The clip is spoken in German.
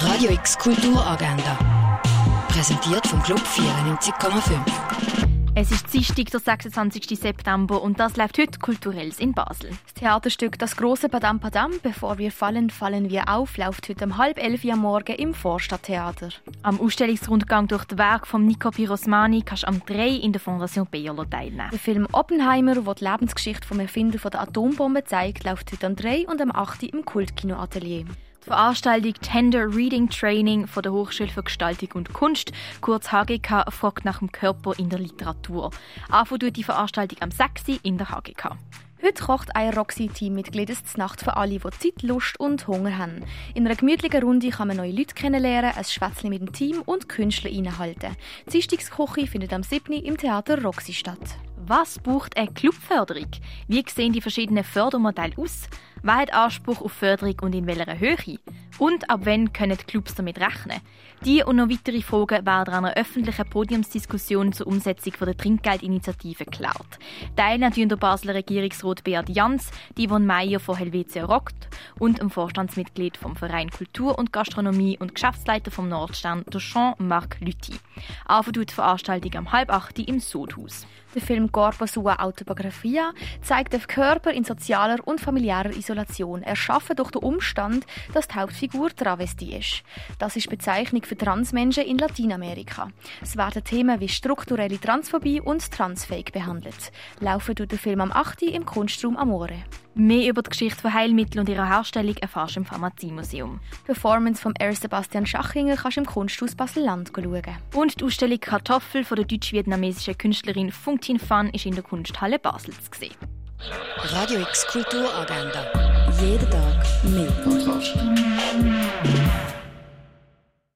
Radio X Kulturagenda. Präsentiert vom Club 94,5. Es ist Dienstag, der 26. September und das läuft heute kulturell in Basel. Das Theaterstück Das große Padam Padam, bevor wir fallen, fallen wir auf, läuft heute um halb elf Uhr morgen im Vorstadttheater. Am Ausstellungsrundgang durch das Werk von Nico Pirosmani kannst du am 3 in der Fondation Bayerlo teilnehmen. Der Film Oppenheimer, der die Lebensgeschichte vom Erfinder der Atombombe zeigt, läuft heute am 3 und am 8 im Kultkino Atelier. Die Veranstaltung Tender Reading Training von der Hochschule für Gestaltung und Kunst, kurz HGK, fragt nach dem Körper in der Literatur. Anfangen tut die Veranstaltung am 6. in der HGK. Heute kocht ein Roxy-Teammitglied zur Nacht für alle, die Zeit, Lust und Hunger haben. In einer gemütlichen Runde kann man neue Leute kennenlernen, ein Schwätzchen mit dem Team und Künstler einhalten. Die Dienstagskoche findet am 7. im Theater Roxy statt. Was braucht eine Clubförderung? Wie sehen die verschiedenen Fördermodelle aus? Wer hat Anspruch auf Förderung und in welcher Höhe? Und ab wann können die Clubs damit rechnen? Die und noch weitere Fragen werden an einer öffentlichen Podiumsdiskussion zur Umsetzung der Trinkgeldinitiative geklärt. Teilnehmen der Basler Regierungsrat Beat Jans, Yvonne Meyer von Helvetia Rockt und dem Vorstandsmitglied vom Verein Kultur und Gastronomie und Geschäftsleiter vom Nordstern, Jean-Marc Lüthi. Anfang die Veranstaltung am halb acht im Sodhaus. Der Film Corpo Sua Autobiografia zeigt den Körper in sozialer und familiärer Isolation, erschaffen durch den Umstand, dass die Hauptfigur Travesti ist. Das ist Bezeichnung für Transmenschen in Lateinamerika. Es werden Themen wie strukturelle Transphobie und Transfake behandelt. Laufen durch den Film am 8. im Kunstraum Amore. Mehr über die Geschichte von Heilmitteln und ihrer Herstellung erfährst du im Pharmaziemuseum. Performance von R. Sebastian Schachinger kannst du im Kunsthaus Basel-Land schauen. Und die Ausstellung Kartoffel von der deutsch-vietnamesischen Künstlerin Fung Tin Phan ist in der Kunsthalle Basel zu sehen. Radio X Kulturagenda. Jeden Tag mehr. Kontrast.